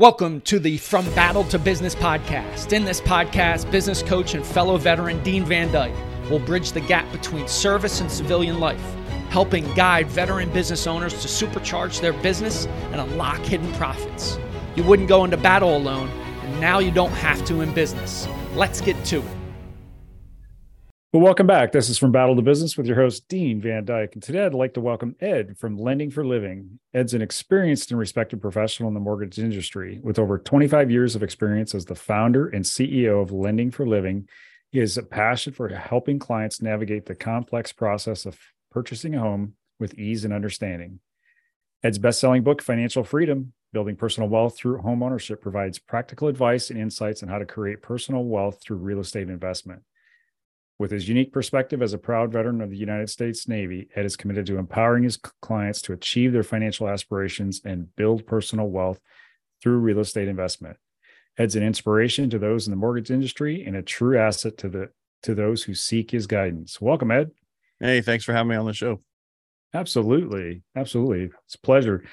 Welcome to the From Battle to Business podcast. In this podcast, business coach and fellow veteran Dean Van Dyke will bridge the gap between service and civilian life, helping guide veteran business owners to supercharge their business and unlock hidden profits. You wouldn't go into battle alone, and now you don't have to in business. Let's get to it. Well, welcome back. This is from Battle to Business with your host, Dean Van Dyke. And today I'd like to welcome Ed from Lending for Living. Ed's an experienced and respected professional in the mortgage industry with over 25 years of experience as the founder and CEO of Lending for Living. He has a passion for helping clients navigate the complex process of purchasing a home with ease and understanding. Ed's best selling book, Financial Freedom Building Personal Wealth Through Home Ownership, provides practical advice and insights on how to create personal wealth through real estate investment. With his unique perspective as a proud veteran of the United States Navy, Ed is committed to empowering his clients to achieve their financial aspirations and build personal wealth through real estate investment. Ed's an inspiration to those in the mortgage industry and a true asset to the to those who seek his guidance. Welcome, Ed. Hey, thanks for having me on the show. Absolutely. Absolutely. It's a pleasure.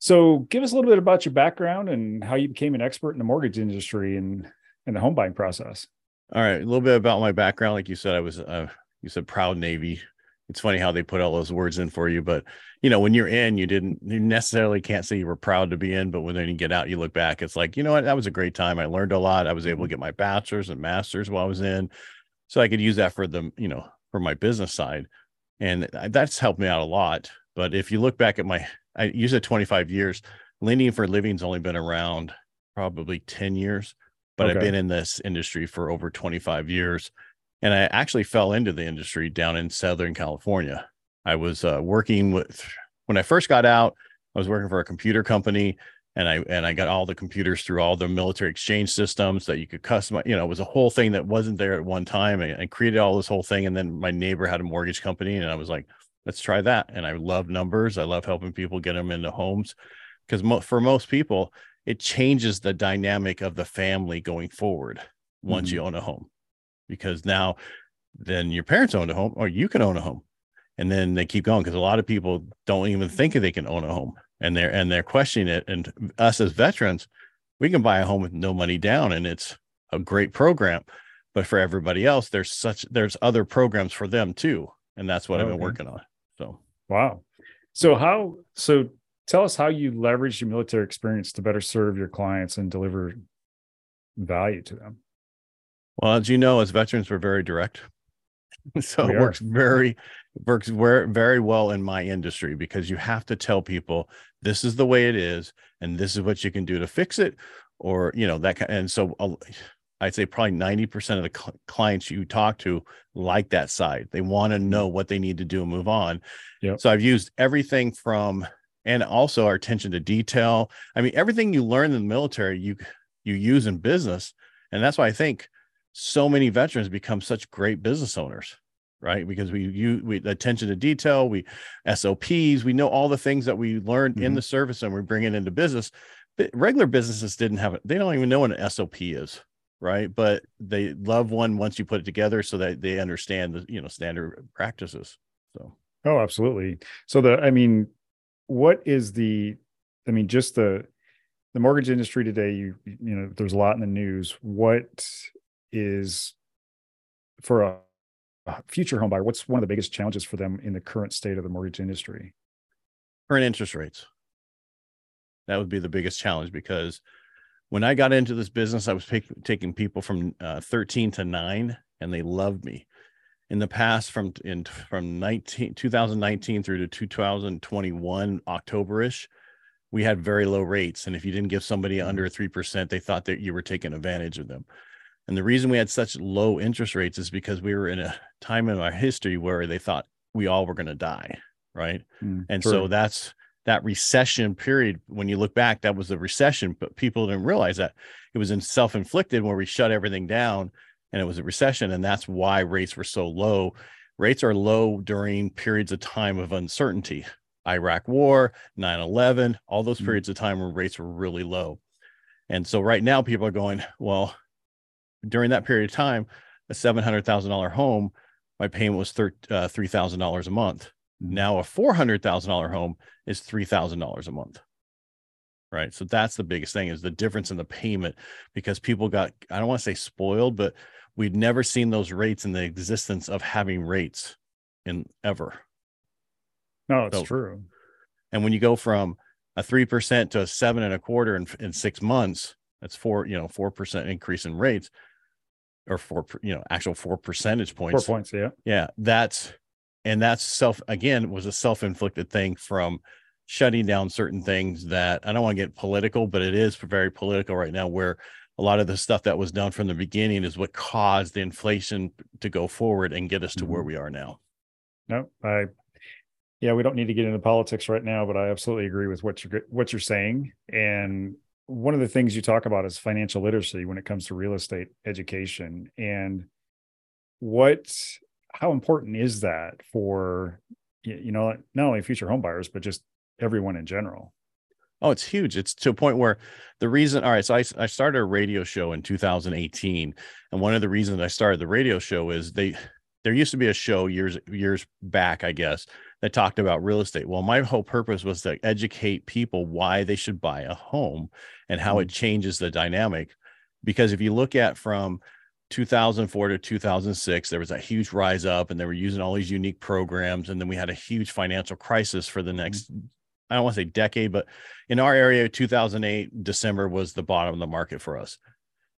So give us a little bit about your background and how you became an expert in the mortgage industry and, and the home buying process. All right, a little bit about my background. Like you said, I was uh, you said proud Navy. It's funny how they put all those words in for you, but you know when you're in, you didn't you necessarily can't say you were proud to be in, but when then you get out, you look back, it's like you know what that was a great time. I learned a lot. I was able to mm-hmm. get my bachelor's and master's while I was in, so I could use that for the you know for my business side, and that's helped me out a lot. But if you look back at my, I use it 25 years. Lending for Living's only been around probably 10 years but okay. I've been in this industry for over 25 years. And I actually fell into the industry down in Southern California. I was uh, working with, when I first got out, I was working for a computer company and I and I got all the computers through all the military exchange systems that you could customize. You know, it was a whole thing that wasn't there at one time. I, I, created all this whole thing, and then my neighbor had a mortgage company, and I was like, let's try that. And I love numbers. I love helping people get them into homes because mo- for most people, it changes the dynamic of the family going forward once mm-hmm. you own a home because now then your parents own a home or you can own a home and then they keep going because a lot of people don't even think they can own a home and they're and they're questioning it and us as veterans we can buy a home with no money down and it's a great program but for everybody else there's such there's other programs for them too and that's what okay. i've been working on so wow so how so tell us how you leverage your military experience to better serve your clients and deliver value to them. Well, as you know, as veterans, we're very direct. so we it works very works very very well in my industry because you have to tell people this is the way it is and this is what you can do to fix it or you know that and so i'd say probably 90% of the cl- clients you talk to like that side they want to mm-hmm. know what they need to do and move on yep. so i've used everything from and also our attention to detail. I mean, everything you learn in the military, you you use in business, and that's why I think so many veterans become such great business owners, right? Because we you we attention to detail, we SOPs, we know all the things that we learned mm-hmm. in the service, and we bring it into business. But regular businesses didn't have it; they don't even know what an SOP is right but they love one once you put it together so that they understand the you know standard practices so oh absolutely so the i mean what is the i mean just the the mortgage industry today you you know there's a lot in the news. What is for a, future home buyer what's one of the biggest challenges for them in the current state of the mortgage industry? Current interest rates. That would be the biggest challenge because when i got into this business i was taking people from uh, 13 to 9 and they loved me in the past from in from 19 2019 through to 2021 october-ish we had very low rates. And if you didn't give somebody mm-hmm. under 3% they thought that you were taking advantage of them. And the reason we had such low interest rates is because we were in a time in our history where they thought we all were going to die right? Mm, and so that's that recession period when you look back that was the recession but people didn't realize that it was in self-inflicted where we shut everything down and it was a recession and that's why rates were so low. Rates are low during periods of time of uncertainty. Iraq war 9-11 all those mm-hmm. periods of time where rates were really low. And so right now people are going well during that period of time a $700000 home my payment was uh, $3000 a month. Mm-hmm. now a $400000 home is $3000 a month. Right? So that's the biggest thing is the difference in the payment because people got i don't want to say spoiled but we'd never seen those rates in the existence of having rates in ever. No it's So- true. and when you go from a three percent to a seven and a quarter in, in six months that's four you know four percent increase in rates or four you know actual four percentage points. four points. yeah. Yeah that's and that's self again was a self-inflicted thing from shutting down certain things that i don't want to get political but it is very political right now where a lot of the stuff that was done from the beginning is what caused the inflation to go forward and get us to where Mhm. we are now. No i yeah we don't need to get into politics right now but i absolutely agree with what you're what you're saying. And one of the things you talk about is financial literacy when it comes to real estate education. And what how important is that for you know not only future home buyers but just everyone in general Oh, it's huge. It's to a point where the reason, all right, so I, I started a radio show in 2018. And one of the reasons I started the radio show is they, there used to be a show years, years back, I guess, that talked about real estate. Well, my whole purpose was to educate people why they should buy a home and how it mm. changes the dynamic. Because if you look at from 2004 to 2006, there was a huge rise up and they were using all these unique programs. And then we had a huge financial crisis for the mm. next, I don't want to say decade, but in our area, 2008, December was the bottom of the market for us.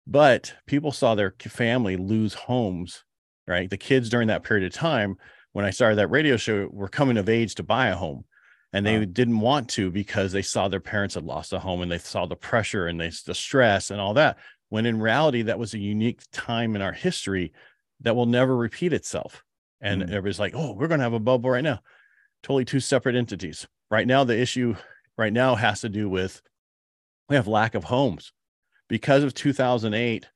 But people saw their family lose homes, right? The kids during that period of time, when I started that radio show, were coming of age to buy a home. And they Wow. didn't want to because they saw their parents had lost a home and they saw the pressure and they, the stress and all that. When in reality, that was a unique time in our history that will never repeat itself. And Mm. everybody's like, oh, we're going to have a bubble right now. Totally two separate entities. Right now, the issue right now has to do with we have lack of homes. Because of 2008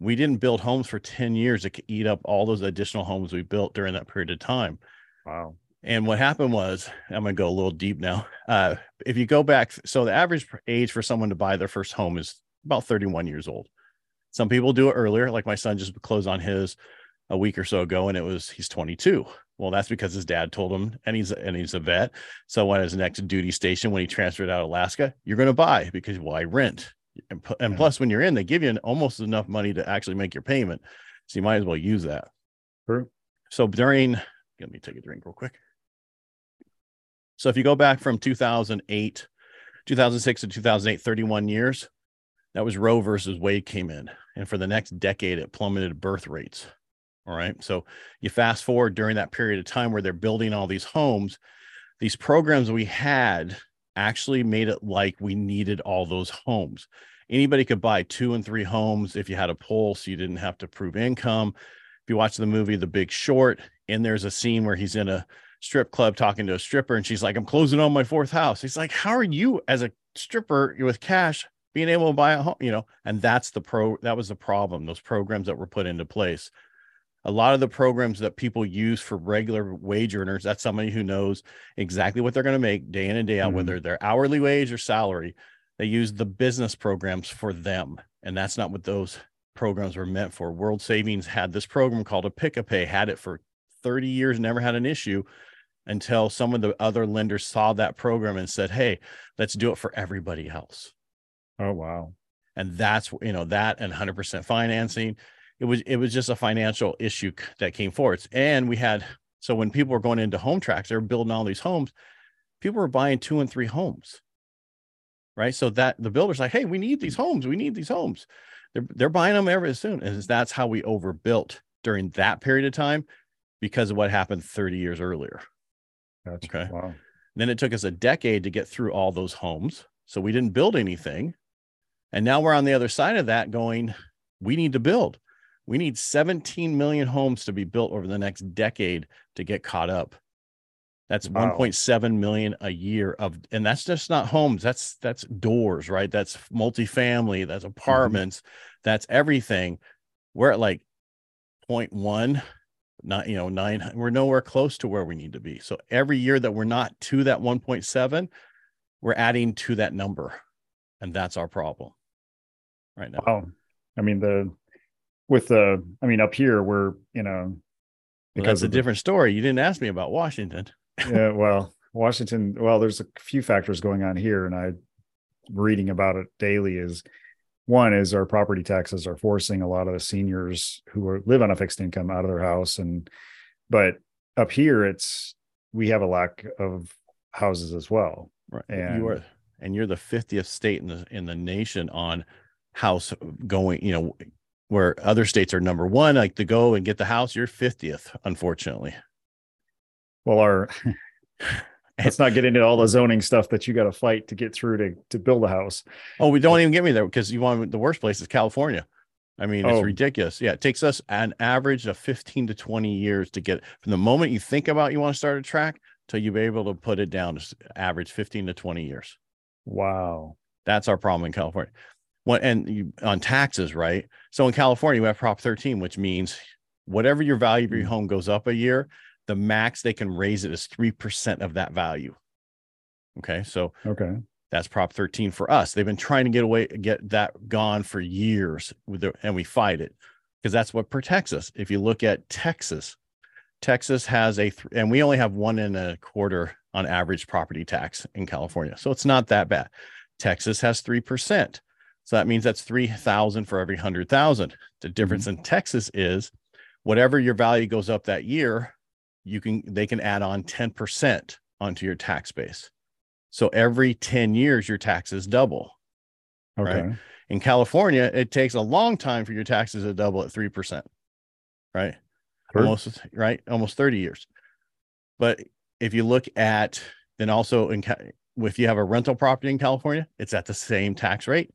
we didn't build homes for 10 years to eat up all those additional homes we built during that period of time. Wow. And what happened was i'm going to go a little deep now. Uh, if you go back so the average age for someone to buy their first home is about 31 years old. Some people do it earlier like my son just closed on his a week or so ago and it was he's 22 well that's because his dad told him and he's and he's a vet. So when his next duty station when he transferred out of alaska. You're going to buy because why rent? And, and Yeah. plus when you're in they give you an, almost enough money to actually make your payment. So you might as well use that. True. So during let me take a drink real quick. So if you go back from 2008 2006 to 2008 31 years that was roe versus wade came in. And for the next decade it plummeted birth rates all right so you fast forward during that period of time where they're building all these homes these programs we had actually made it like we needed all those homes. Anybody could buy two and three homes if you had a pull so you didn't have to prove income. If you watch the movie the big short and there's a scene where he's in a strip club talking to a stripper and she's like i'm closing on my fourth house. He's like how are you as a stripper with cash being able to buy a home? You know and that's the pro that was the problem those programs that were put into place a lot of the programs that people use for regular wage earners that's somebody who knows exactly what they're going to make day in and day out Mhm. whether they're hourly wage or salary. They use the business programs for them and that's not what those programs were meant for. World savings had this program called a pick a pay had it for 30 years never had an issue until some of the other lenders saw that program and said hey let's do it for everybody else. Oh wow. And that's you know that and 100% financing it was it was just a financial issue that came forward and we had so when people were going into home tracks they were building all these homes people were buying two and three homes right so that the builders like hey we need these homes we need these homes they're, they're buying them every soon and that's how we overbuilt during that period of time because of what happened 30 years earlier gotcha. Okay. wow then it took us a decade to get through all those homes. So we didn't build anything. And now we're on the other side of that going, we need to build. We need 17 million homes to be built over the next decade to get caught up. That's Wow. 1.7 million a year of, and that's just not homes. That's that's doors, right? That's multifamily, that's mm-hmm. apartments, that's everything. We're at like 0.1 not you know nine we're nowhere close to where we need to be so every year that we're not to that 1.7 we're adding to that number and that's our problem right now Wow. I mean, the with the, I mean, up here we're you know Well, that's a the- different story you didn't ask me about washington yeah, well, Washington. Well, there's a few factors going on here, and I'm reading about it daily is one is our property taxes are forcing a lot of the seniors who are, live on a fixed income out of their house and but up here it's we have a lack of houses as well Right. And- you are, and you're the 50th state in the in the nation on house going. You know, where other states are number one, like to go and get the house. You're 50th, unfortunately. well our let's not get into all the zoning stuff that you got to fight to get through to to build a house Oh, we don't even get me there because you want the worst place is California. I mean, it's Oh. ridiculous. Yeah, it takes us an average of 15 to 20 years to get from the moment you think about you want to start a track till you're able to put it down to average 15 to 20 years. wow That's our problem in California. What and you, on taxes, right? So in California, we have Prop 13, which means whatever your value of your Mm. home goes up a year, the max they can raise it is 3% of that value. Okay. So okay that's Prop 13 for us. They've been trying to get away, get that gone for years with the, and we fight it because that's what protects us. If you look at Texas, Texas has a, th- and we only have one and a quarter on average property tax in California. So it's not that bad. Texas has 3%. So that means that's 3,000 for every 100,000. The difference mm-hmm. in Texas is whatever your value goes up that year, you can, they can add on 10% onto your tax base. So every 10 years, your taxes double. okay Right. In California, it takes a long time for your taxes to double at 3%. Right. Sure. Almost, right. Almost 30 years. But if you look at, then also in, if you have a rental property in California, it's at the same tax rate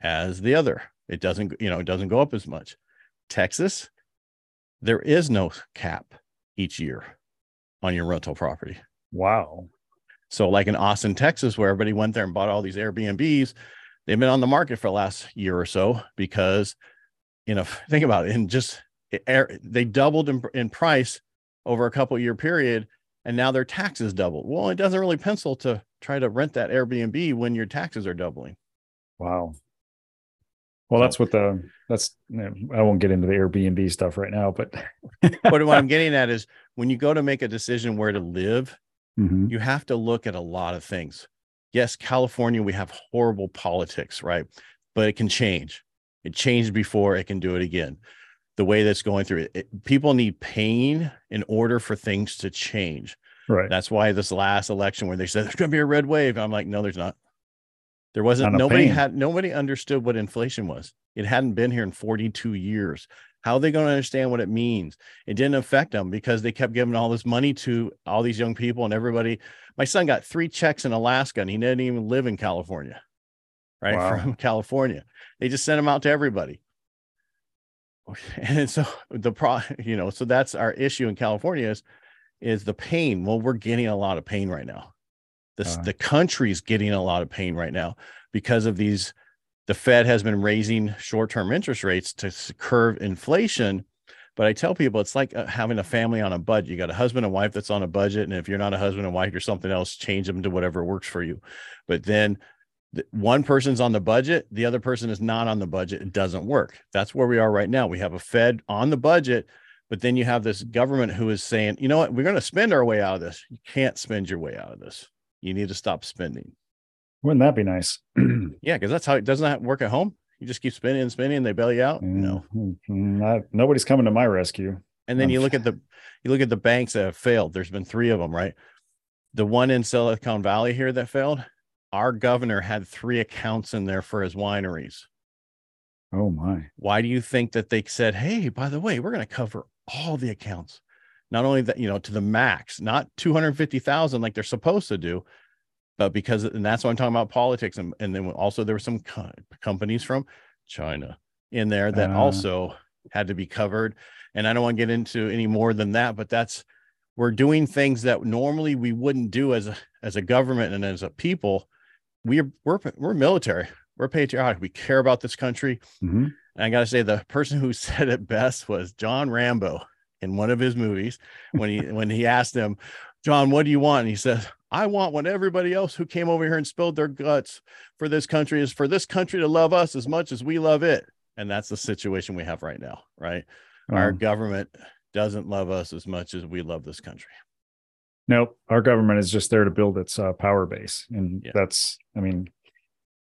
as the other. It doesn't, you know, it doesn't go up as much. Texas, there is no cap each year on your rental property. wow So, like in Austin, Texas, where everybody went there and bought all these Airbnbs, they've been on the market for the last year or so because, you know, think about it, and just it- they doubled in, in price over a couple year period, and now their taxes doubled. Well, it doesn't really pencil to try to rent that Airbnb when your taxes are doubling. Wow. Well, that's what the that's I won't get into the Airbnb stuff right now, but but what I'm getting at is when you go to make a decision where to live, Mhm. you have to look at a lot of things. Yes, California, we have horrible politics, right? But it can change. It changed before, it can do it again. The way that's going through it, it- people need pain in order for things to change. right. That's why this last election where they said there's going to be a red wave, I'm like, no, there's not. There wasn't. Nobody pain. had. Nobody understood what inflation was. It hadn't been here in 42 years. How are they going to understand what it means? It didn't affect them because they kept giving all this money to all these young people and everybody. My son got three checks in Alaska and he didn't even live in California, right? Wow. From California. They just sent them out to everybody. And so the pro, you know, so that's our issue in California is is the pain. Well, we're getting a lot of pain right now. This Uh. the country's getting a lot of pain right now because of these. The Fed has been raising short-term interest rates to curb inflation. But I tell people it's like uh, having a family on a budget. You got a husband and wife that's on a budget, and if you're not a husband and wife, you're something else. Change them to whatever works for you. But then the- one person's on the budget, the other person is not on the budget. It doesn't work. That's where we are right now. We have a Fed on the budget, but then you have this government who is saying, you know what, we're going to spend our way out of this. You can't spend your way out of this. You need to stop spending. Wouldn't that be nice? Yeah, because that's how it doesn't that work at home. You just keep spinning and spinning, and they bail you out. No. Mm, Not, nobody's coming to my rescue. And then you look at the you look at the banks that have failed. There's been three of them, right? The one in Silicon Valley here that failed. Our governor had three accounts in there for his wineries. Oh my. Why do you think that they said, "Hey, by the way, we're going to cover all the accounts"? Not only that, you know, to the max, not two hundred fifty thousand like they're supposed to do, but because, and that's why I'm talking about politics, and and then also there were some co- companies from China in there that Ah. also had to be covered. And I don't want to get into any more than that, but that's we're doing things that normally we wouldn't do as a as a government and as a people. We're we're we're military. We're patriotic. We care about this country. Mhm. And I got to say, the person who said it best was John Rambo in one of his movies when he when he asked him, John, what do you want? And he says, I want what everybody else who came over here and spilled their guts for this country is for this country to love us as much as we love it. And that's the situation we have right now, right? Our Um, government doesn't love us as much as we love this country. nope. Our government is just there to build its uh, power base, and Yeah. that's. I mean,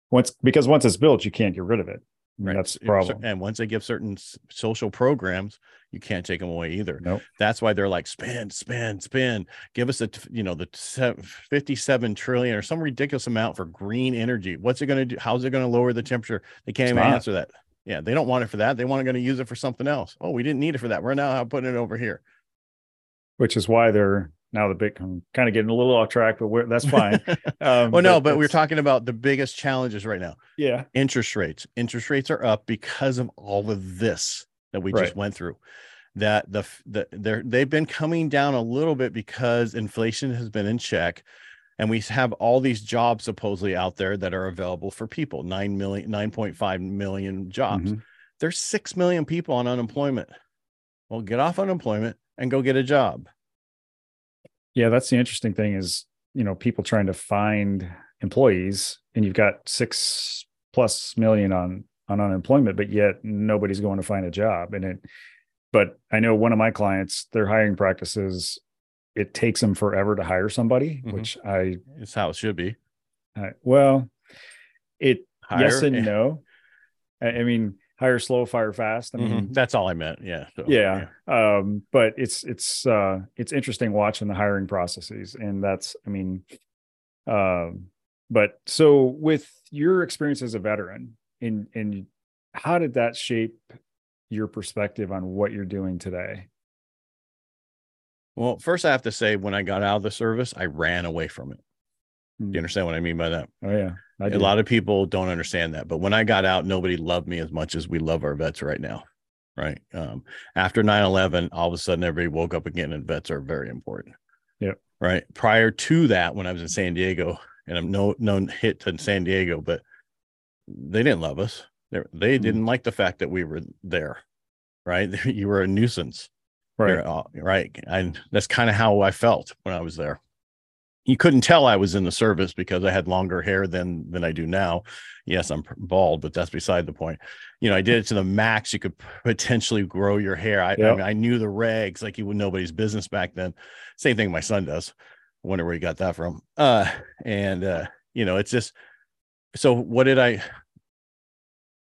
once because once it's built, you can't get rid of it. Right. That's the problem. And once they give certain social programs, you can't take them away either. Nope. That's why they're like spend, spend, spend. Give us a t- you know the 57 trillion or some ridiculous amount for green energy. What's it going to do? How's it going to lower the temperature? They can't It's even not. answer that. Yeah, they don't want it for that. They want going to use it for something else. Oh, we didn't need it for that. We're now putting it over here. Which is why they're now the big I'm kind of getting a little off track, but we're, that's fine. Um, well, no, but we're talking about the biggest challenges right now. Yeah. interest rates interest rates are up because of all of this that we Right. just went through that the the they're they've been coming down a little bit because inflation has been in check and we have all these jobs supposedly out there that are available for people 9 million 9.5 million jobs Mhm. there's 6 million people on unemployment well get off unemployment and go get a job Yeah, that's the interesting thing is, you know, people trying to find employees and you've got six plus million on on unemployment, but yet nobody's going to find a job. And it but I know one of my clients, their hiring practices, it takes them forever to hire somebody, Mhm. which I, it's how it should be I well, it yes and no. I, I mean, hire slow, fire fast. I mean, Mhm. that's all i meant yeah so, yeah um but it's it's uh it's interesting watching the hiring processes and that's i mean um but so with your experience as a veteran in in how did that shape your perspective on what you're doing today Well, first I have to say, when I got out of the service, I ran away from it. Do Hmm. you understand what I mean by that? oh yeah I A lot of people don't understand that. But when I got out, nobody loved me as much as we love our vets right now. Right. Um, after 9 11, all of a sudden everybody woke up again and vets are very important. Yeah. Right. Prior to that, when I was in San Diego, and I'm no no hit to San Diego, but they didn't love us. They, they Mhm. didn't like the fact that we were there. Right. you were a nuisance. right right. And that's kind of how I felt when I was there. You couldn't tell I was in the service because I had longer hair than than I do now. Yes, I'm bald, but that's beside the point. You know, I did it to the max. You could potentially grow your hair. I, I, mean, I knew the regs like you would nobody's business back then. Same thing my son does. I wonder where he got that from. Uh, and uh, you know, it's just so what did I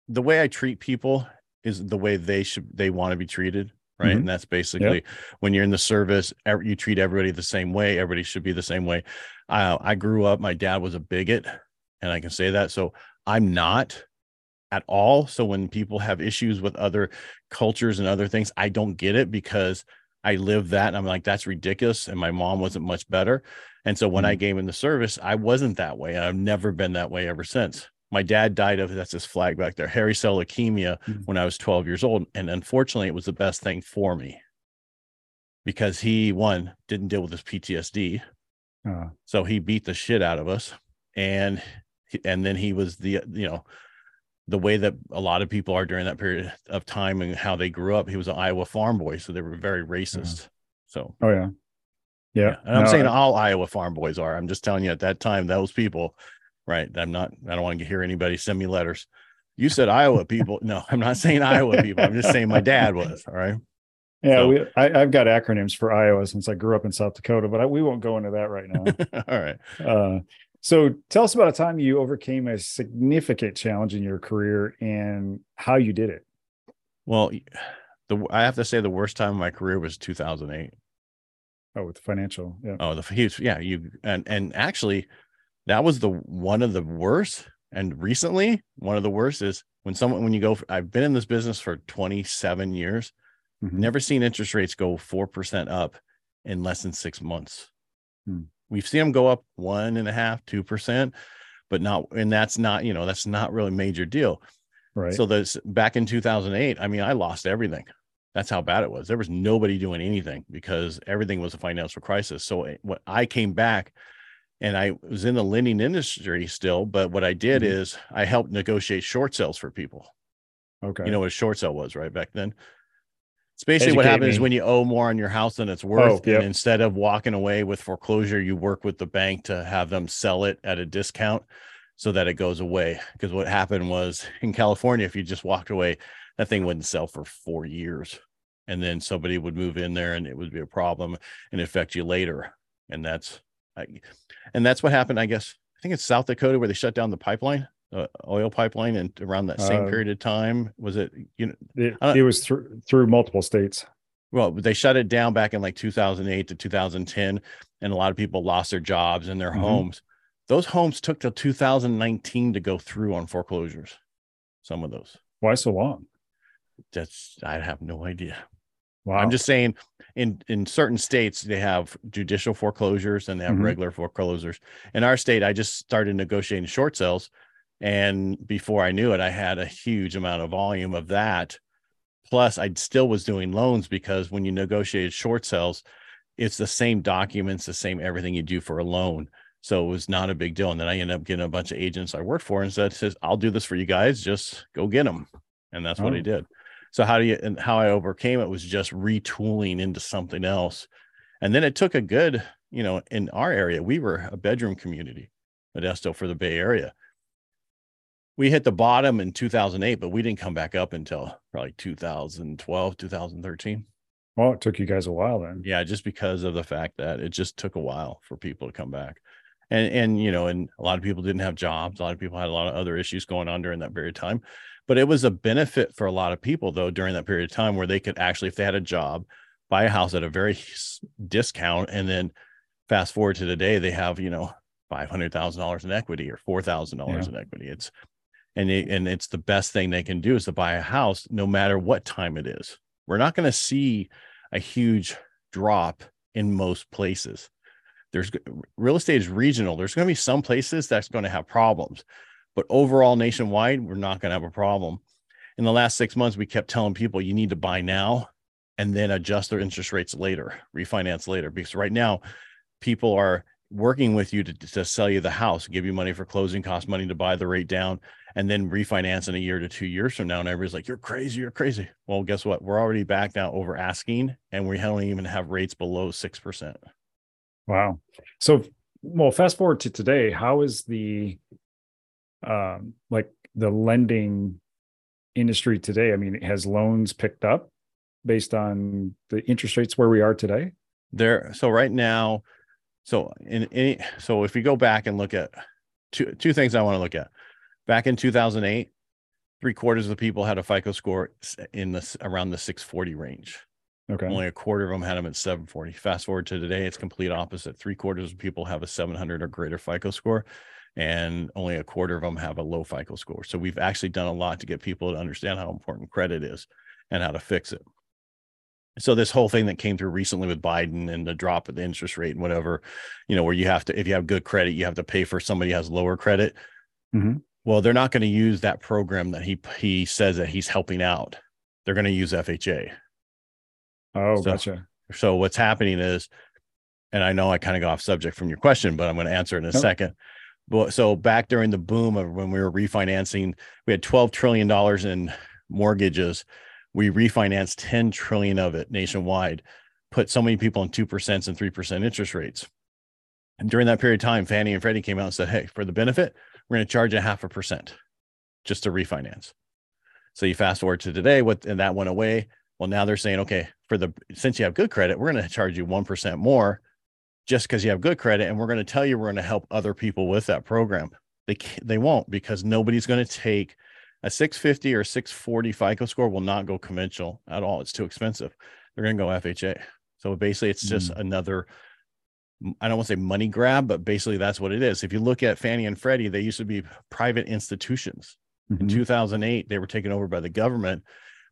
the way I treat people is the way they should they want to be treated right? Mhm. and that's basically when you're in the service you treat everybody the same way everybody should be the same way. Uh, i grew up my dad was a bigot and i can say that. So i'm not at all. So when people have issues with other cultures and other things i don't get it because i live that and i'm like that's ridiculous and my mom wasn't much better. And so when i came in the service i wasn't that way and i've never been that way ever since my dad died of that's his flag back there hairy cell leukemia Mhm. when i was 12 years old and unfortunately it was the best thing for me. Because he one didn't deal with his ptsd uh, so he beat the shit out of us and and then he was the you know the way that a lot of people are during that period of time and how they grew up he was an iowa farm boy so they were very racist. So oh yeah. Yeah, and i'm saying I- all iowa farm boys are i'm just telling you at that time those people right i'm not i don't want to hear anybody send me letters you said iowa people no i'm not saying iowa people i'm just saying my dad was all right yeah so- we, I, i've got acronyms for iowa since i grew up in south dakota but I, we won't go into that right now all right Uh, so tell us about a time you overcame a significant challenge in your career and how you did it. well the i have to say the worst time of my career was 2008 Oh, with the financial. Yeah. Oh, the huge, yeah. You and and actually, that was the one of the worst. And recently, one of the worst is when someone when you go. I've been in this business for 27 years. Mhm. Never seen interest rates go four percent up in less than six months. Hmm. We've seen them go up one and a half, two percent, but not. And that's not you know that's not really a major deal. Right. So this back in 2008, I mean, I lost everything. That's how bad it was. There was nobody doing anything because everything was a financial crisis. So it- what I came back and I was in the lending industry still, but what I did Mhm. is I helped negotiate short sales for people. okay. You know what a short sale was, right? Back then. It's basically what happens me. when you owe more on your house than it's worth. Oh, yep. And instead of walking away with foreclosure, you work with the bank to have them sell it at a discount so that it goes away. Because what happened was in California, if you just walked away, that thing wouldn't sell for four years. And then somebody would move in there and it would be a problem and affect you later. And that's I, and that's what happened, I guess. I think it's South Dakota where they shut down the pipeline. uh, oil pipeline and around that same Uh, period of time? Was it you know? It, it was through through multiple states. Well, they shut it down back in like 2008 to 2010, and a lot of people lost their jobs and their Mhm. homes. Those homes took till 2019 to go through on foreclosures. Some of those. Why so long? That's I have no idea. Wow. I'm just saying in in certain states they have judicial foreclosures and they have Mhm. regular foreclosures. In our state, I just started negotiating short sales and before I knew it, I had a huge amount of volume of that. Plus, I still was doing loans because when you negotiate short sales, it's the same documents, the same everything you do for a loan. So it was not a big deal. And then I ended up getting a bunch of agents I worked for and said, says, I'll do this for you guys. Just go get them. And that's what I Oh. did. So how do you and how I overcame it was just retooling into something else. And then it took a good, you know, in our area, we were a bedroom community, Modesto for the Bay Area. We hit the bottom in 2008, but we didn't come back up until probably 2012, 2013. well, it took you guys a while then. Yeah, just because of the fact that it just took a while for people to come back. And and you know, and a lot of people didn't have jobs. A lot of people had a lot of other issues going on during that period of time. But it was a benefit for a lot of people though during that period of time where they could actually, if they had a job, buy a house at a very discount, and then fast forward to today, they have you know five hundred thousand dollars in equity or four thousand dollars in equity. It's and it, and it's the best thing they can do is to buy a house no matter what time it is. We're not going to see a huge drop in most places. There's real estate is regional. There's going to be some places that's going to have problems, but overall nationwide, we're not going to have a problem. In the last six months, we kept telling people you need to buy now and then adjust their interest rates later, refinance later, because right now people are working with you to, to sell you the house, give you money for closing costs, money to buy the rate down, and then refinance in a year to two years from now. And everybody's like, you're crazy, you're crazy. Well, guess what? We're already back now over asking, and we don't even have rates below 6%. Wow. So, well, fast forward to today. How is the, um, like the lending industry today? I mean, has loans picked up based on the interest rates where we are today? There, so right now, so in any, so if we go back and look at two two things I want to look at. Back in 2008, three quarters of the people had a FICO score in this around the 640 range. Okay. Only a quarter of them had them at 740. Fast forward to today, it's complete opposite. Three quarters of people have a 700 or greater FICO score, and only a quarter of them have a low FICO score. So we've actually done a lot to get people to understand how important credit is and how to fix it. So this whole thing that came through recently with Biden and the drop of the interest rate and whatever, you know, where you have to, if you have good credit, you have to pay for somebody who has lower credit. Mhm. Well, they're not going to use that program that he he says that he's helping out. They're going to use FHA. Oh, So- gotcha. So what's happening is, and I know I kind of go off subject from your question, but I'm going to answer it in a Nope. second. So back during the boom of when we were refinancing, we had 12 trillion dollars in mortgages. We refinanced 10 trillion of it nationwide, put so many people in 2% and 3% interest rates. And during that period of time, Fannie and Freddie came out and said, Hey, for the benefit, we're going to charge a half a percent just to refinance. So you fast forward to today, what and that went away. Well, now they're saying, okay, for the since you have good credit, we're going to charge you 1% more just because you have good credit. And we're going to tell you we're going to help other people with that program. They they won't because nobody's going to take a 650 or 640 FICO score will not go conventional at all. It's too expensive. They're going to go FHA. So basically, it's just another I don't want to say money grab, but basically that's what it is. If you look at Fannie and Freddie, they used to be private institutions. In Mhm. 2008, they were taken over by the government,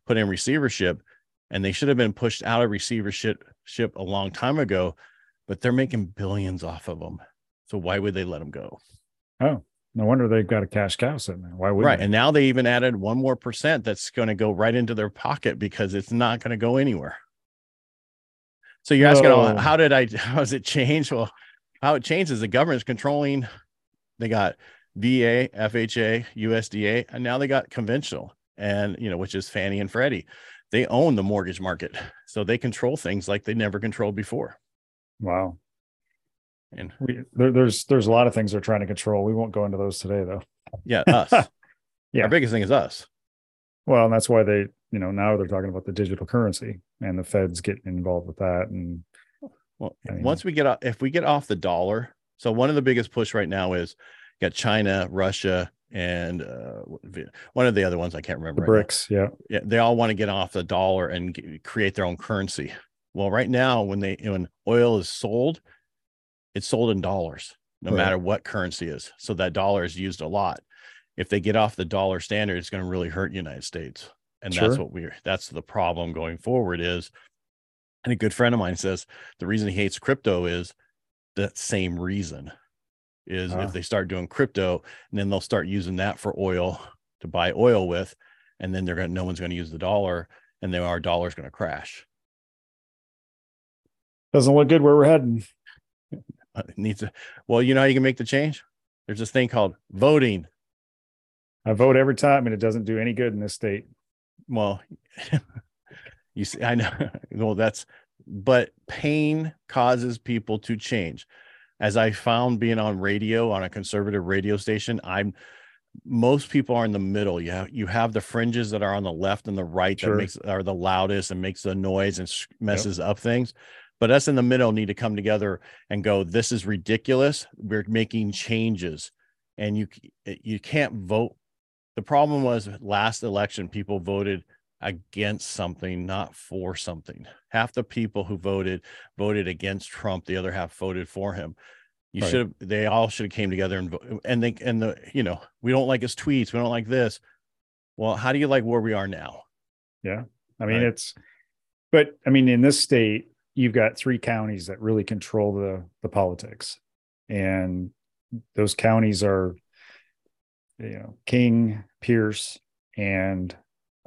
put in receivership, and they should have been pushed out of receivership ship a long time ago, but they're making billions off of them. So why would they let them go? Oh, no wonder they've got a cash cow sitting there. Why would right. And now they even added one more percent that's going to go right into their pocket because it's not going to go anywhere. So you're asking, Oh. how did I, how does it change? Well, how it changes, the government's controlling, they got VA, FHA, USDA, and now they got conventional and, you know, which is Fannie and Freddie. They own the mortgage market. So they control things like they never controlled before. Wow. And We, there, there's there's a lot of things they're trying to control. We won't go into those today, though. yeah, us. Yeah. Our biggest thing is us. Well, and that's why they, you know, now they're talking about the digital currency and the Feds getting involved with that. And Well, I mean- once we get off, if we get off the dollar, so one of the biggest push right now is got China, Russia, and uh, one of the other ones I can't remember. The right BRICS, now. yeah, yeah, they all want to get off the dollar and get, create their own currency. Well, right now, when they when oil is sold, it's sold in dollars, no right. matter what currency is. So that dollar is used a lot. If they get off the dollar standard, it's going to really hurt United States, and sure. that's what we're. That's the problem going forward. Is and a good friend of mine says the reason he hates crypto is that same reason is uh. if they start doing crypto and then they'll start using that for oil to buy oil with and then they're going to no one's going to use the dollar and then our dollar's going to crash doesn't look good where we're heading uh, it needs to well you know how you can make the change there's this thing called voting i vote every time and it doesn't do any good in this state well you see i know well that's but pain causes people to change as I found being on radio on a conservative radio station, I'm most people are in the middle. You have you have the fringes that are on the left and the right sure. that makes are the loudest and makes the noise and messes yep. up things. But us in the middle need to come together and go. This is ridiculous. We're making changes, and you you can't vote. The problem was last election, people voted against something, not for something. Half the people who voted voted against Trump, the other half voted for him. You right. should have. They all should have came together and and they and the you know we don't like his tweets. We don't like this. Well, how do you like where we are now? Yeah, I mean right. it's, but I mean in this state you've got three counties that really control the the politics, and those counties are, you know, King, Pierce, and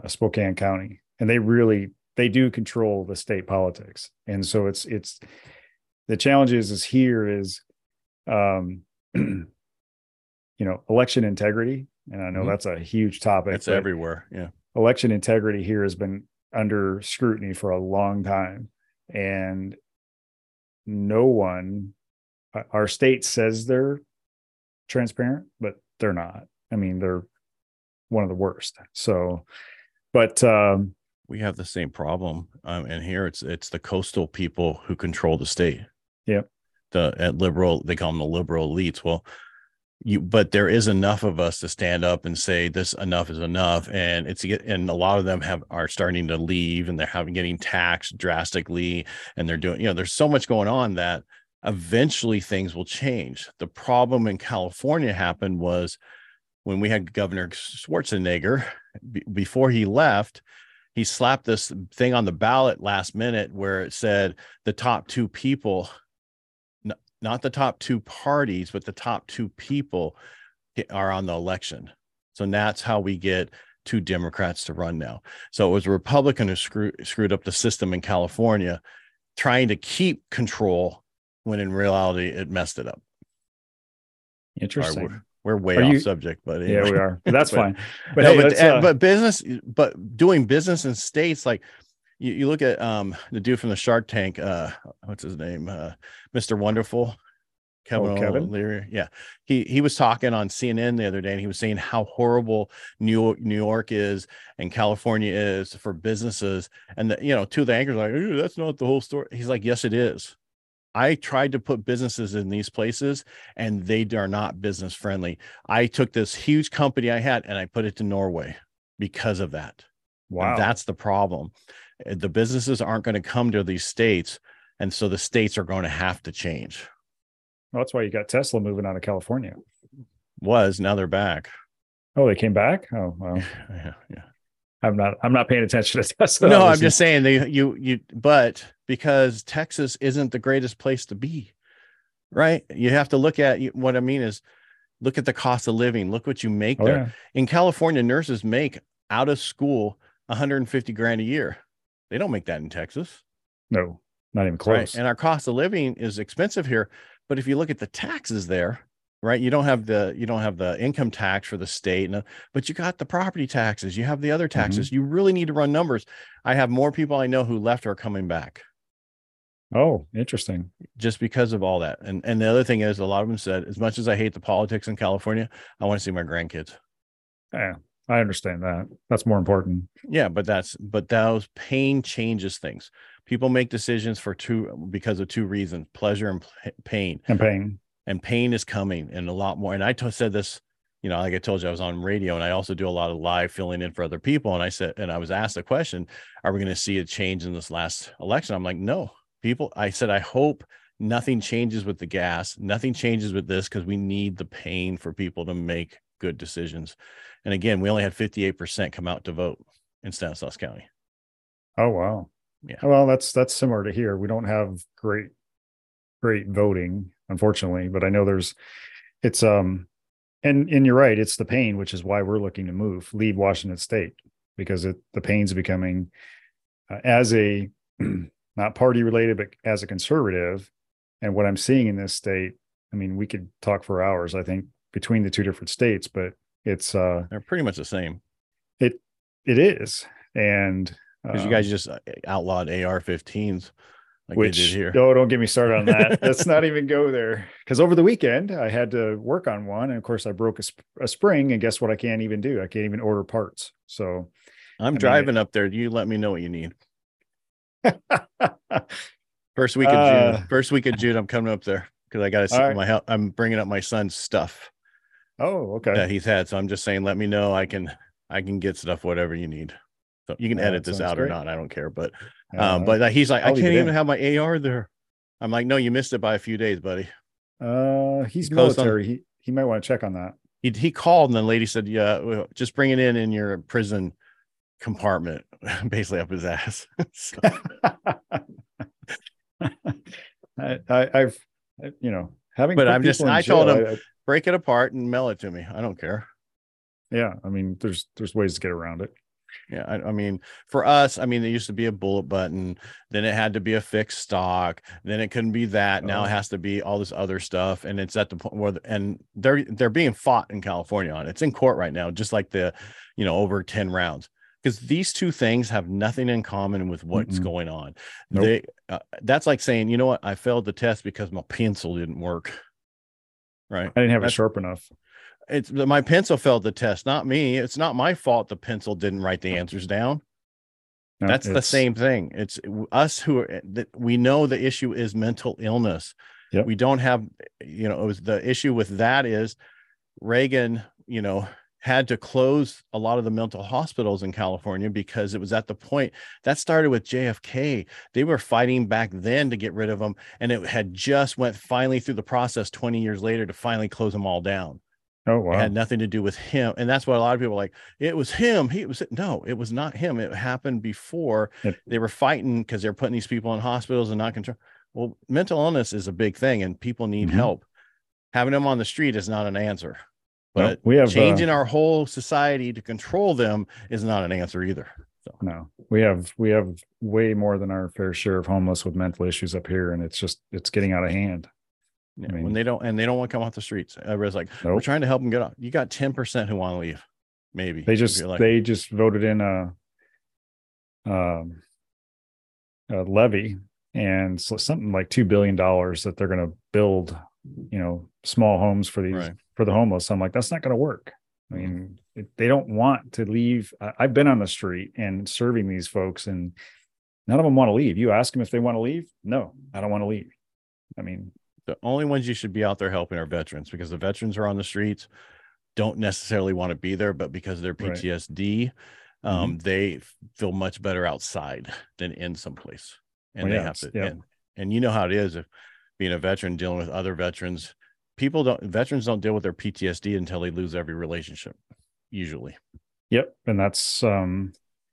uh, Spokane County, and they really they do control the state politics. And so it's it's the challenge is is here is um you know election integrity and I know mm-hmm. that's a huge topic. It's everywhere. Yeah. Election integrity here has been under scrutiny for a long time and no one our state says they're transparent but they're not i mean they're one of the worst so but um, we have the same problem, um, and here it's it's the coastal people who control the state. Yeah, the at liberal they call them the liberal elites. Well, you but there is enough of us to stand up and say this enough is enough, and it's and a lot of them have are starting to leave, and they're having getting taxed drastically, and they're doing you know there's so much going on that eventually things will change. The problem in California happened was when we had Governor Schwarzenegger b- before he left, he slapped this thing on the ballot last minute where it said the top two people, not the top two parties, but the top two people are on the election. So that's how we get two Democrats to run now. So it was a Republican who screw, screwed up the system in California, trying to keep control when in reality it messed it up. Interesting. We're way are off you, subject, but anyway. yeah, we are. But that's but, fine. But, no, hey, but, uh, but business, but doing business in states like you, you look at um the dude from the Shark Tank, uh, what's his name, uh, Mr. Wonderful, Kevin, oh, Kevin? O'Leary. Yeah, he he was talking on CNN the other day, and he was saying how horrible New York, New York is and California is for businesses, and the, you know, two of the anchors like, that's not the whole story. He's like, yes, it is. I tried to put businesses in these places and they are not business friendly. I took this huge company I had and I put it to Norway because of that. Wow. And that's the problem. Eh, the businesses aren't going to come to these states. And so the states are going to have to change. Well, that's why you got Tesla moving out of California. Was now they're back. Oh, they came back? Oh, well. yeah, yeah. I'm not I'm not paying attention to Tesla. No, I'm just saying they you you but because Texas isn't the greatest place to be. Right? You have to look at what I mean is look at the cost of living. Look what you make oh, there. Yeah. In California, nurses make out of school 150 grand a year. They don't make that in Texas. No, not even close. Right? And our cost of living is expensive here. But if you look at the taxes there, right you don't have the you don't have the income tax for the state but you got the property taxes you have the other taxes mm-hmm. you really need to run numbers i have more people i know who left or are coming back oh interesting just because of all that and and the other thing is a lot of them said as much as i hate the politics in california i want to see my grandkids yeah i understand that that's more important yeah but that's but those pain changes things people make decisions for two because of two reasons pleasure and pain and pain and pain is coming and a lot more. And I t- said this you know, like I told you, I was on radio and I also do a lot of live filling in for other people. And I said, and I was asked a question, are we going to see a change in this last election? I'm like, no, people, I said, I hope nothing changes with the gas, nothing changes with this because we need the pain for people to make good decisions. And again, we only had 58% come out to vote in Stanislaus County. Oh wow. Yeah. Well, that's that's similar to here. We don't have great great voting, unfortunately, but I know there's it's um and and you're right, it's the pain, which is why we're looking to move, leave Washington State because it the pain's becoming uh, as a not party related, but as a conservative, and what I'm seeing in this state. I mean, we could talk for hours. I think between the two different states, but it's uh they're pretty much the same. It it is, and because you guys um, just uh, outlawed AR-15s. Like which here. oh, don't get me started on that. Let's not even go there. Because over the weekend I had to work on one, and of course I broke a, a, spring, and guess what? I can't even do. I can't even order parts. So I'm I driving mean, up there. You let me know what you need. First week of uh, June. First week of June, I'm coming up there because I got to right. my. I'm bringing up my son's stuff. Oh, okay. That he's had. So I'm just saying, let me know. I can I can get stuff, whatever you need. So you can edit this out great. or not. I don't care. But um, but he's like, I'll I can't even in. have my AR there. I'm like, no, you missed it by a few days, buddy. Uh, he's he military. On, he he might want to check on that. He he called and the lady said, yeah, just bring it in in your prison compartment, basically up his ass. I, I have you know having but I'm just I told him I, break it apart and mail it to me. I don't care. Yeah, I mean, there's there's ways to get around it. Yeah, I, I, mean, for us, I mean, there used to be a bullet button, then it had to be a fixed stock, then it couldn't be that. Oh. Now it oh. has to be all this other stuff, and it's at the point where, and they're they're being fought in California on it. It's in court right now, just like the, you know, over ten rounds, because these two things have nothing in common with what's mm going on. Nope. They, uh, that's like saying, you know what, I failed the test because my pencil didn't work. Right, I didn't have that's, it sharp enough it's my pencil failed the test, not me. It's not my fault the pencil didn't write the answers down. No, That's the same thing. It's us who are that we know the issue is mental illness. Yep. We don't have, you know, it was the issue with that is Reagan, you know, had to close a lot of the mental hospitals in California because it was at the point that started with JFK. They were fighting back then to get rid of them, and it had just went finally through the process 20 years later to finally close them all down. Oh wow! It had nothing to do with him, and that's what a lot of people are like. It was him. He was no, it was not him. It happened before. They were fighting because they're putting these people in hospitals and not control. Well, mental illness is a big thing, and people need mm-hmm. help. Having them on the street is not an answer, but we have changing uh, our whole society to control them is not an answer either. So no, we have we have way more than our fair share of homeless with mental issues up here, and it's just it's getting out of hand. Yeah, I mean, when they don't and they don't want to come off the streets. Everybody's like, nope. we're trying to help them get off. You got 10% who want to leave. Maybe they just like, they just voted in a um a levy and so something like two billion dollars that they're gonna build, you know, small homes for these right. for the homeless. I'm like, that's not gonna work. I mean, it, they don't want to leave. I've been on the street and serving these folks, and none of them want to leave. You ask them if they want to leave. No, I don't want to leave. I mean, the only ones you should be out there helping are veterans because the veterans are on the streets, don't necessarily want to be there, but because of their PTSD, right. um, mm-hmm. they feel much better outside than in someplace. And they have to, yeah. and, and you know how it is if being a veteran dealing with other veterans, people don't, veterans don't deal with their PTSD until they lose every relationship, usually. Yep. And that's, um,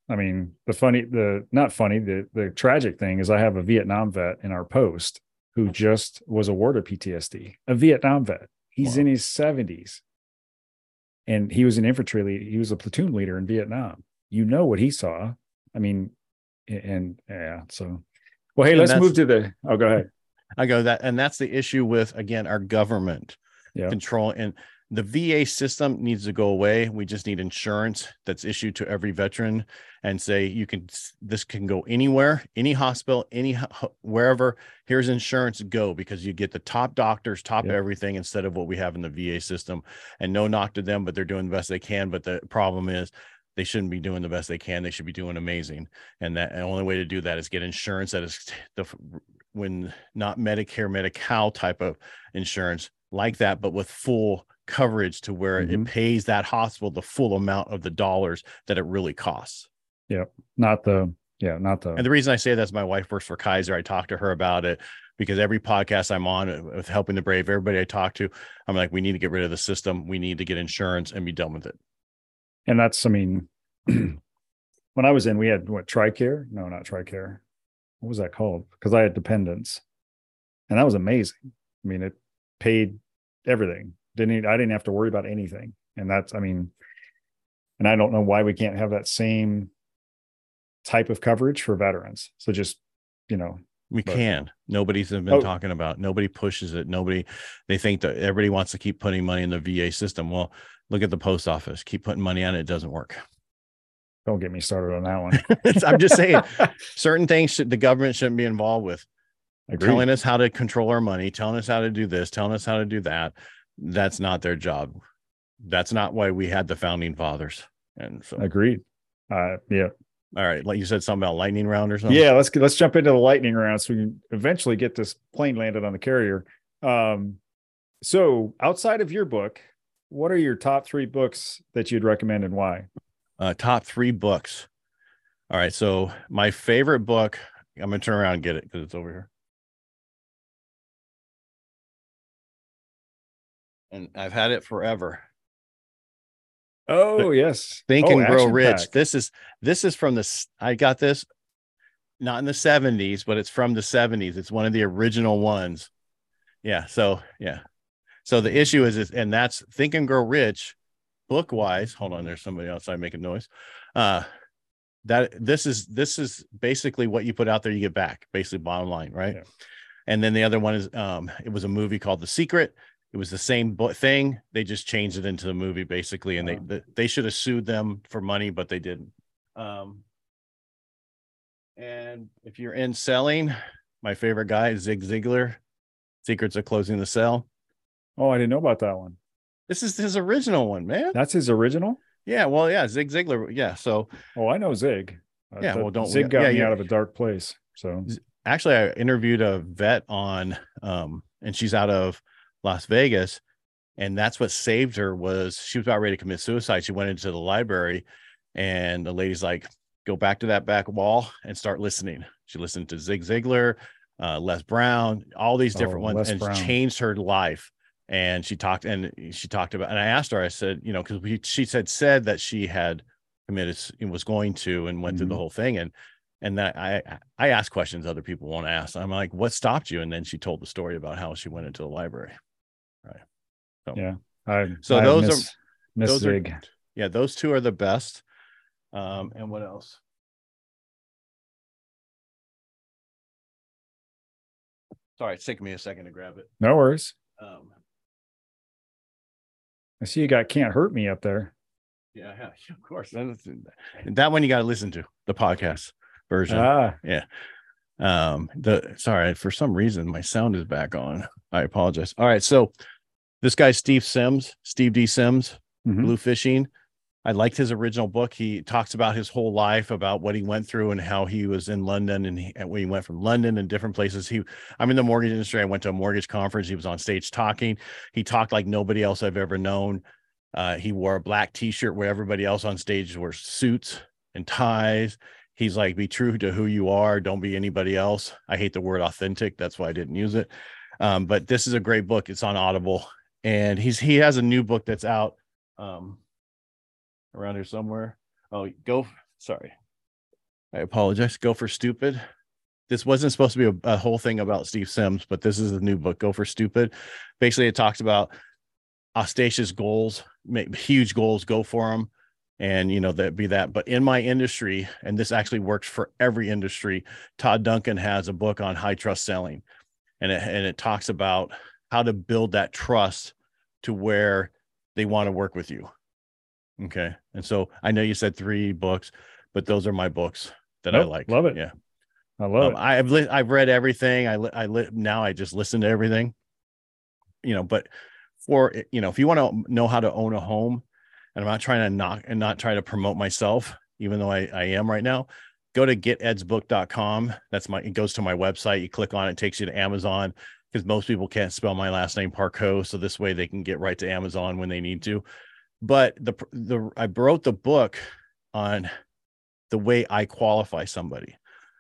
I mean, the funny, the not funny, the the tragic thing is I have a Vietnam vet in our post who just was awarded PTSD, a Vietnam vet. He's wow. in his 70s. And he was an infantry leader. He was a platoon leader in Vietnam. You know what he saw. I mean, and yeah, so well, hey, and let's move to the oh, go ahead. I go that, and that's the issue with again our government yeah. control and the VA system needs to go away. We just need insurance that's issued to every veteran and say you can this can go anywhere, any hospital, any wherever. Here's insurance go because you get the top doctors, top yep. everything instead of what we have in the VA system. And no knock to them, but they're doing the best they can. But the problem is they shouldn't be doing the best they can. They should be doing amazing. And that and the only way to do that is get insurance that is the when not Medicare, Medi-Cal type of insurance like that, but with full coverage to where Mhm. it pays that hospital the full amount of the dollars that it really costs. Yeah. Not the yeah, not the And the reason I say that's my wife works for Kaiser. I talk to her about it because every podcast I'm on uh, with helping the brave, everybody I talk to, I'm like, we need to get rid of the system. We need to get insurance and be done with it. and that's I mean when I was in, we had what TRICARE? No, not TRICARE. What was that called? Because I had dependents. And that was amazing. I mean, it paid everything. Didn't I? didn't have to worry about anything. And that's I mean, and I don't know why we can't have that same type of coverage for veterans. So just, you know, We But- can. Nobody's been Oh. talking about. Nobody pushes it. Nobody. They think that everybody wants to keep putting money in the VA system. Well, look at the post office. Keep putting money on it. It doesn't work. Don't get me started on that one. I'm just saying, certain things should the government shouldn't be involved with. Agreed. telling us how to control our money, telling us how to do this, telling us how to do that. That's not their job. That's not why we had the founding fathers. And so, Agreed. Uh yeah. all right, like you said something about lightning round or something. Yeah, let's let's jump into the lightning round so we can eventually get this plane landed on the carrier. Um, so outside of your book, what are your top three books that you'd recommend and why? Uh, top three books. All right. So my favorite book, I'm gonna turn around and get it because it's over here. And I've had it forever. Oh yes, Think Oh, and Grow Rich. Pack. This is this is from the I got this not in the 70s, but it's from the 70s. It's one of the original ones. Yeah. So yeah. So the issue is, is and that's Think and Grow Rich, book wise. Hold on, there's somebody outside making noise. Uh that this is this is basically what you put out there, you get back, basically bottom line, right? Yeah. And then the other one is um it was a movie called The Secret. It was the same thing. They just changed it into the movie basically, and Wow. they they, they should have sued them for money, but they didn't. Um, and if you're in selling, my favorite guy is Zig Ziglar. Secrets of Closing the Sell. Oh, I didn't know about that one. This is his original one, man. That's his original. Yeah, well, yeah, Zig Ziglar. Yeah, so Oh, I know Zig. Uh, Yeah, that- well, don't- Zig got yeah, me you're- out of a dark place. So actually i interviewed a vet on um and she's out of las vegas and that's what saved her was she was about ready to commit suicide she went into the library and the lady's like go back to that back wall and start listening she listened to zig ziglar uh les brown all these different Oh, ones Les and Brown. changed her life and she talked and she talked about and i asked her i said you know because we she said said that she had committed and was going to and went through the Mhm. whole thing and and that I I ask questions other people won't ask. I'm like, what stopped you? And then she told the story about how she went into the library. Right so, yeah, I So I those are- miss, miss those Zig. are yeah, those two are the best. Um, and what else? Sorry, it's taking me a second to grab it. no worries. Um, I see you got can't hurt me up there. yeah, yeah, of course. That one you got to listen to the podcast version. Ah, um the sorry for some reason my sound is back on i apologize all right so this guy steve sims steve d sims mhm. Bluefishing i liked his original book. He talks about his whole life about what he went through and how he was in london and, he, and when he went from london and different places. He i'm in the mortgage industry. I went to a mortgage conference. He was on stage talking. He talked like nobody else i've ever known. Uh, he wore a black t-shirt where everybody else on stage wore suits and ties. He's like be true to who you are. Don't be anybody else. I hate the word authentic. That's why i didn't use it. Um, but this is a great book. It's on audible. And he's he has a new book that's out um around here somewhere. Oh go sorry. I apologize. Go for stupid. This wasn't supposed to be a, a whole thing about steve sims but this is the new book go for stupid. Basically it talks about audacious goals make huge goals go for them and you know that be that. But in my industry and this actually works for every industry todd duncan has a book on high trust selling. And it, and it talks about how to build that trust to where they want to work with you okay and so i know you said three books but those are my books that i Nope, like love it. yeah I love um, it. I've li- I've read everything. I li- I li- now I just listen to everything. You know, but for you know, if you want to know how to own a home, and I'm not trying to knock and not try to promote myself, even though I, I am right now, go to getedsbook.com. That's my it goes to my website. You click on it, it takes you to Amazon. because most people can't spell my last name Parcaut, so this way they can get right to Amazon when they need to. But the the I wrote the book on the way I qualify somebody.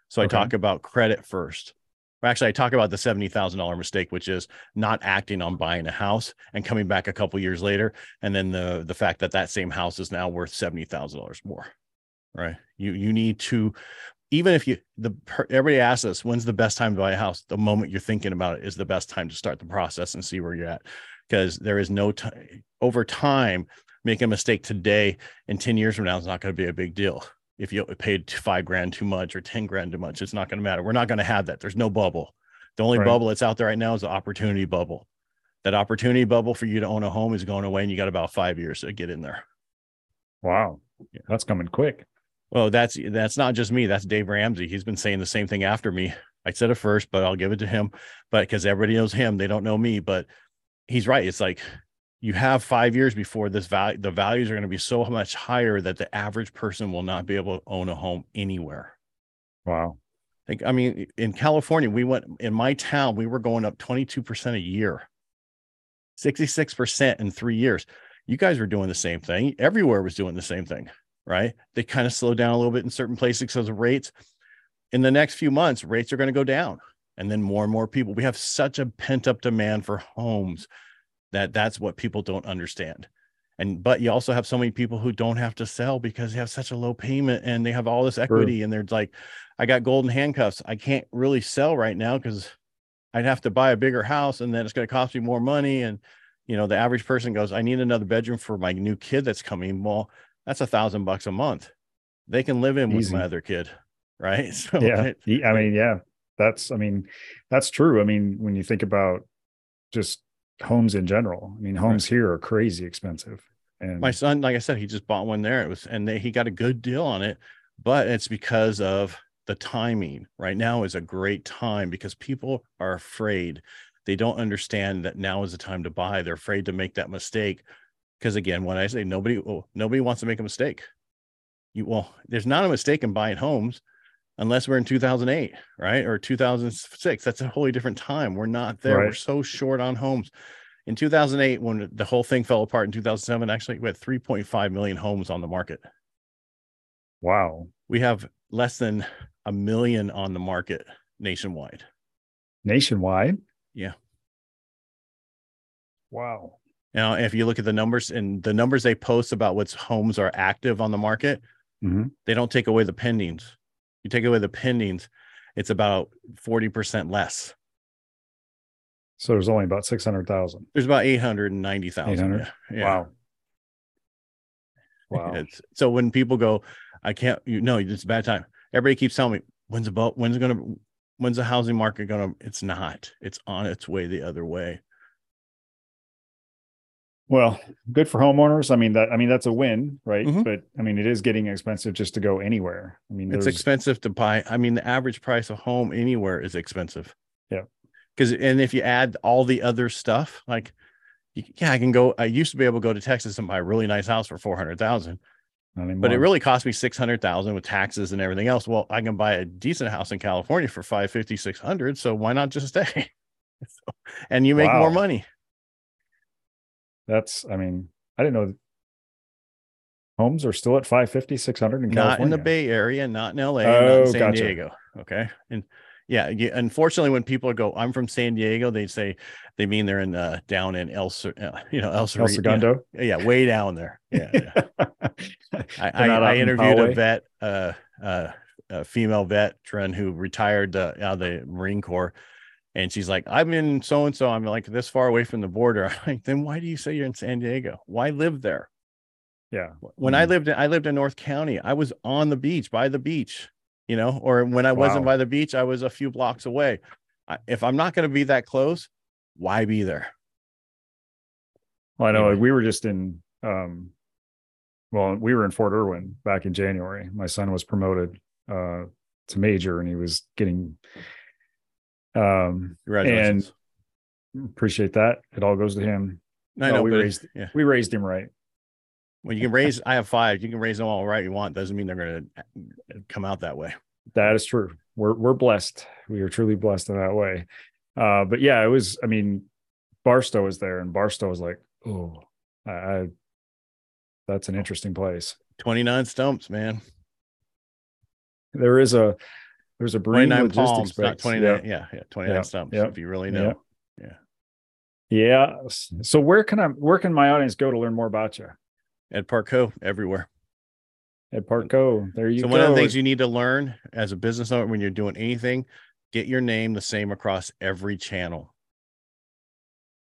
So I talk about credit first. Actually, I talk about the seventy thousand dollar mistake, which is not acting on buying a house and coming back a couple years later, and then the the fact that that same house is now worth seventy thousand dollars more. Right? You you need to even if you the everybody asks us when's the best time to buy a house the moment you're thinking about it is the best time to start the process and see where you're at because there is no time over time making a mistake today and 10 years from now it's not going to be a big deal if you paid five grand too much or 10 grand too much it's not going to matter we're not going to have that there's no bubble the only right. bubble that's out there right now is the opportunity bubble that opportunity bubble for you to own a home is going away and you got about five years to get in there wow that's coming quick well, that's that's not just me. That's Dave Ramsey. He's been saying the same thing after me. I said it first, but I'll give it to him. But because everybody knows him, they don't know me. But he's right. It's like you have five years before this value. The values are going to be so much higher that the average person will not be able to own a home anywhere. Wow. Like, I mean, in California, we went in my town, we were going up 22% a year, 66% in three years. You guys were doing the same thing. Everywhere was doing the same thing right? They kind of slow down a little bit in certain places because of rates. In the next few months, rates are going to go down. And then more and more people, we have such a pent up demand for homes that that's what people don't understand. And but you also have so many people who don't have to sell because they have such a low payment and they have all this equity sure. and they're like, I got golden handcuffs. I can't really sell right now because I'd have to buy a bigger house and then it's going to cost me more money. And you know, the average person goes, I need another bedroom for my new kid that's coming. Well, that's a thousand bucks a month. They can live in Easy. with my other kid, right? So yeah, it, I mean, yeah, that's I mean, that's true. I mean, when you think about just homes in general, I mean, homes right. here are crazy expensive. And my son, like I said, he just bought one there. It was, and they, he got a good deal on it, but it's because of the timing. Right now is a great time because people are afraid. They don't understand that now is the time to buy. They're afraid to make that mistake because again, when I say nobody, well, nobody wants to make a mistake. You well, there's not a mistake in buying homes unless we're in 2008, right? Or 2006. That's a wholly different time. We're not there. Right. We're so short on homes. In 2008, when the whole thing fell apart in 2007, actually, we had 3.5 million homes on the market. Wow. We have less than a million on the market nationwide. Nationwide? Yeah. Wow. Now, if you look at the numbers and the numbers they post about what's homes are active on the market, mm-hmm. they don't take away the pendings. You take away the pendings, it's about 40% less. So there's only about 600,000. There's about 890,000. 800? Yeah. yeah. Wow. Wow. It's, so when people go, I can't, you know, it's a bad time. Everybody keeps telling me, when's about, when's it going to, when's the housing market going to, it's not, it's on its way the other way. Well, good for homeowners. I mean that I mean that's a win, right? Mm-hmm. But I mean it is getting expensive just to go anywhere. I mean it's expensive to buy. I mean the average price of home anywhere is expensive. Yeah. Cuz and if you add all the other stuff, like yeah, I can go I used to be able to go to Texas and buy a really nice house for 400,000. But it really cost me 600,000 with taxes and everything else. Well, I can buy a decent house in California for 550, 600, so why not just stay? and you make wow. more money. That's, I mean, I didn't know homes are still at 550, 600 in not California. in the Bay Area, not in LA, oh, not in San gotcha. Diego. Okay. And yeah, you, unfortunately, when people go, I'm from San Diego, they say they mean they're in uh, down in El, uh, you know, El, El Segundo. Yeah, yeah, way down there. Yeah. yeah. I, I, I interviewed a vet, uh, uh, a female veteran who retired uh, out of the Marine Corps and she's like, I'm in so and so. I'm like this far away from the border. I'm like, then why do you say you're in San Diego? Why live there? Yeah. When mm-hmm. I lived in I lived in North County, I was on the beach by the beach, you know, or when I wow. wasn't by the beach, I was a few blocks away. I, if I'm not going to be that close, why be there? Well, I know anyway. we were just in um well, we were in Fort Irwin back in January. My son was promoted uh to major and he was getting um, and appreciate that. It all goes to him. I know, we raised yeah. we raised him right. Well, you can raise. I have five. You can raise them all right you want. Doesn't mean they're going to come out that way. That is true. We're we're blessed. We are truly blessed in that way. Uh, but yeah, it was. I mean, Barstow was there, and Barstow was like, "Oh, I, I that's an interesting place." 29 stumps, man. There is a there's a Bream 29 logistics palms, not 29. Yeah, yeah, 29 Yeah, stumps. yeah, If you really know. Yeah. Yeah. So where can I where can my audience go to learn more about you? At Parcaut everywhere. At Parcaut. There you so go. So one of the things you need to learn as a business owner when you're doing anything, get your name the same across every channel.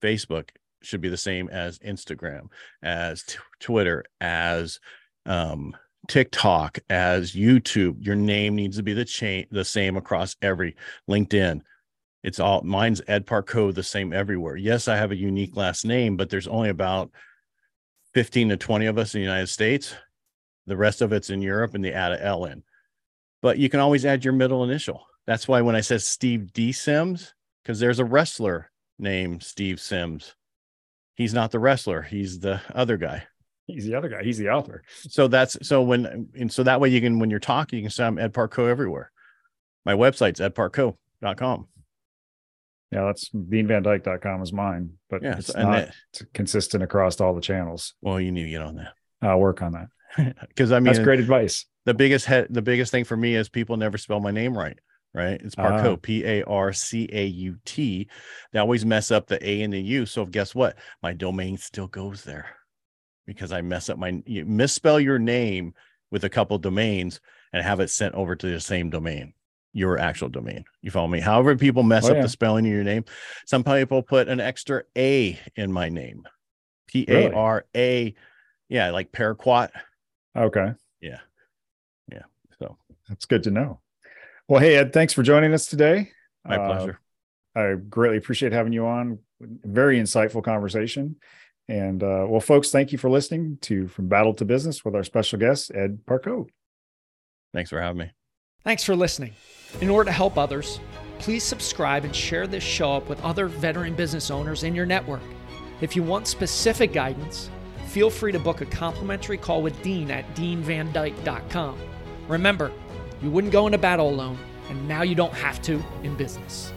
Facebook should be the same as Instagram, as t- Twitter, as um, TikTok, as YouTube. Your name needs to be the chain the same across every LinkedIn. It's all mine's Ed Parcaut the same everywhere. Yes, I have a unique last name, but there's only about 15 to 20 of us in the United States. The rest of it's in Europe and they add a L in. But you can always add your middle initial. That's why when I said Steve D. Sims, because there's a wrestler named Steve Sims. He's not the wrestler, he's the other guy. He's the other guy. He's the author. So that's so when and so that way you can when you're talking, you can say I'm Ed Parcaut everywhere. My website's edparcaut.com. Yeah, that's deanvandyke.com is mine, but Yeah, it's not that- it's consistent across all the channels. Well, you need to get on that. I'll work on that. Because I mean That's great advice. the biggest head the biggest thing for me is people never spell my name right right it's Ah. parcaut p-a-r-c-a-u-t they always mess up the a and the u so guess what my domain still goes there because i mess up my you misspell your name with a couple domains and have it sent over to the same domain your actual domain you follow me however people mess Oh, up yeah. the spelling of your name some people put an extra a in my name p-a-r-a yeah like paraquat Okay. yeah yeah so That's good to know. Well, hey, Ed, thanks for joining us today. my Uh, pleasure I greatly appreciate having you on. Very insightful conversation. And uh, well, folks, thank you for listening to From Battle to Business with our special guest, Ed Parcaut. thanks for having me Thanks for listening. In order to help others, please subscribe and share this show up with other veteran business owners in your network. If you want specific guidance, feel free to book a complimentary call with Dean at deanvandyke.com. Remember, you wouldn't go into battle alone, and now you don't have to in business.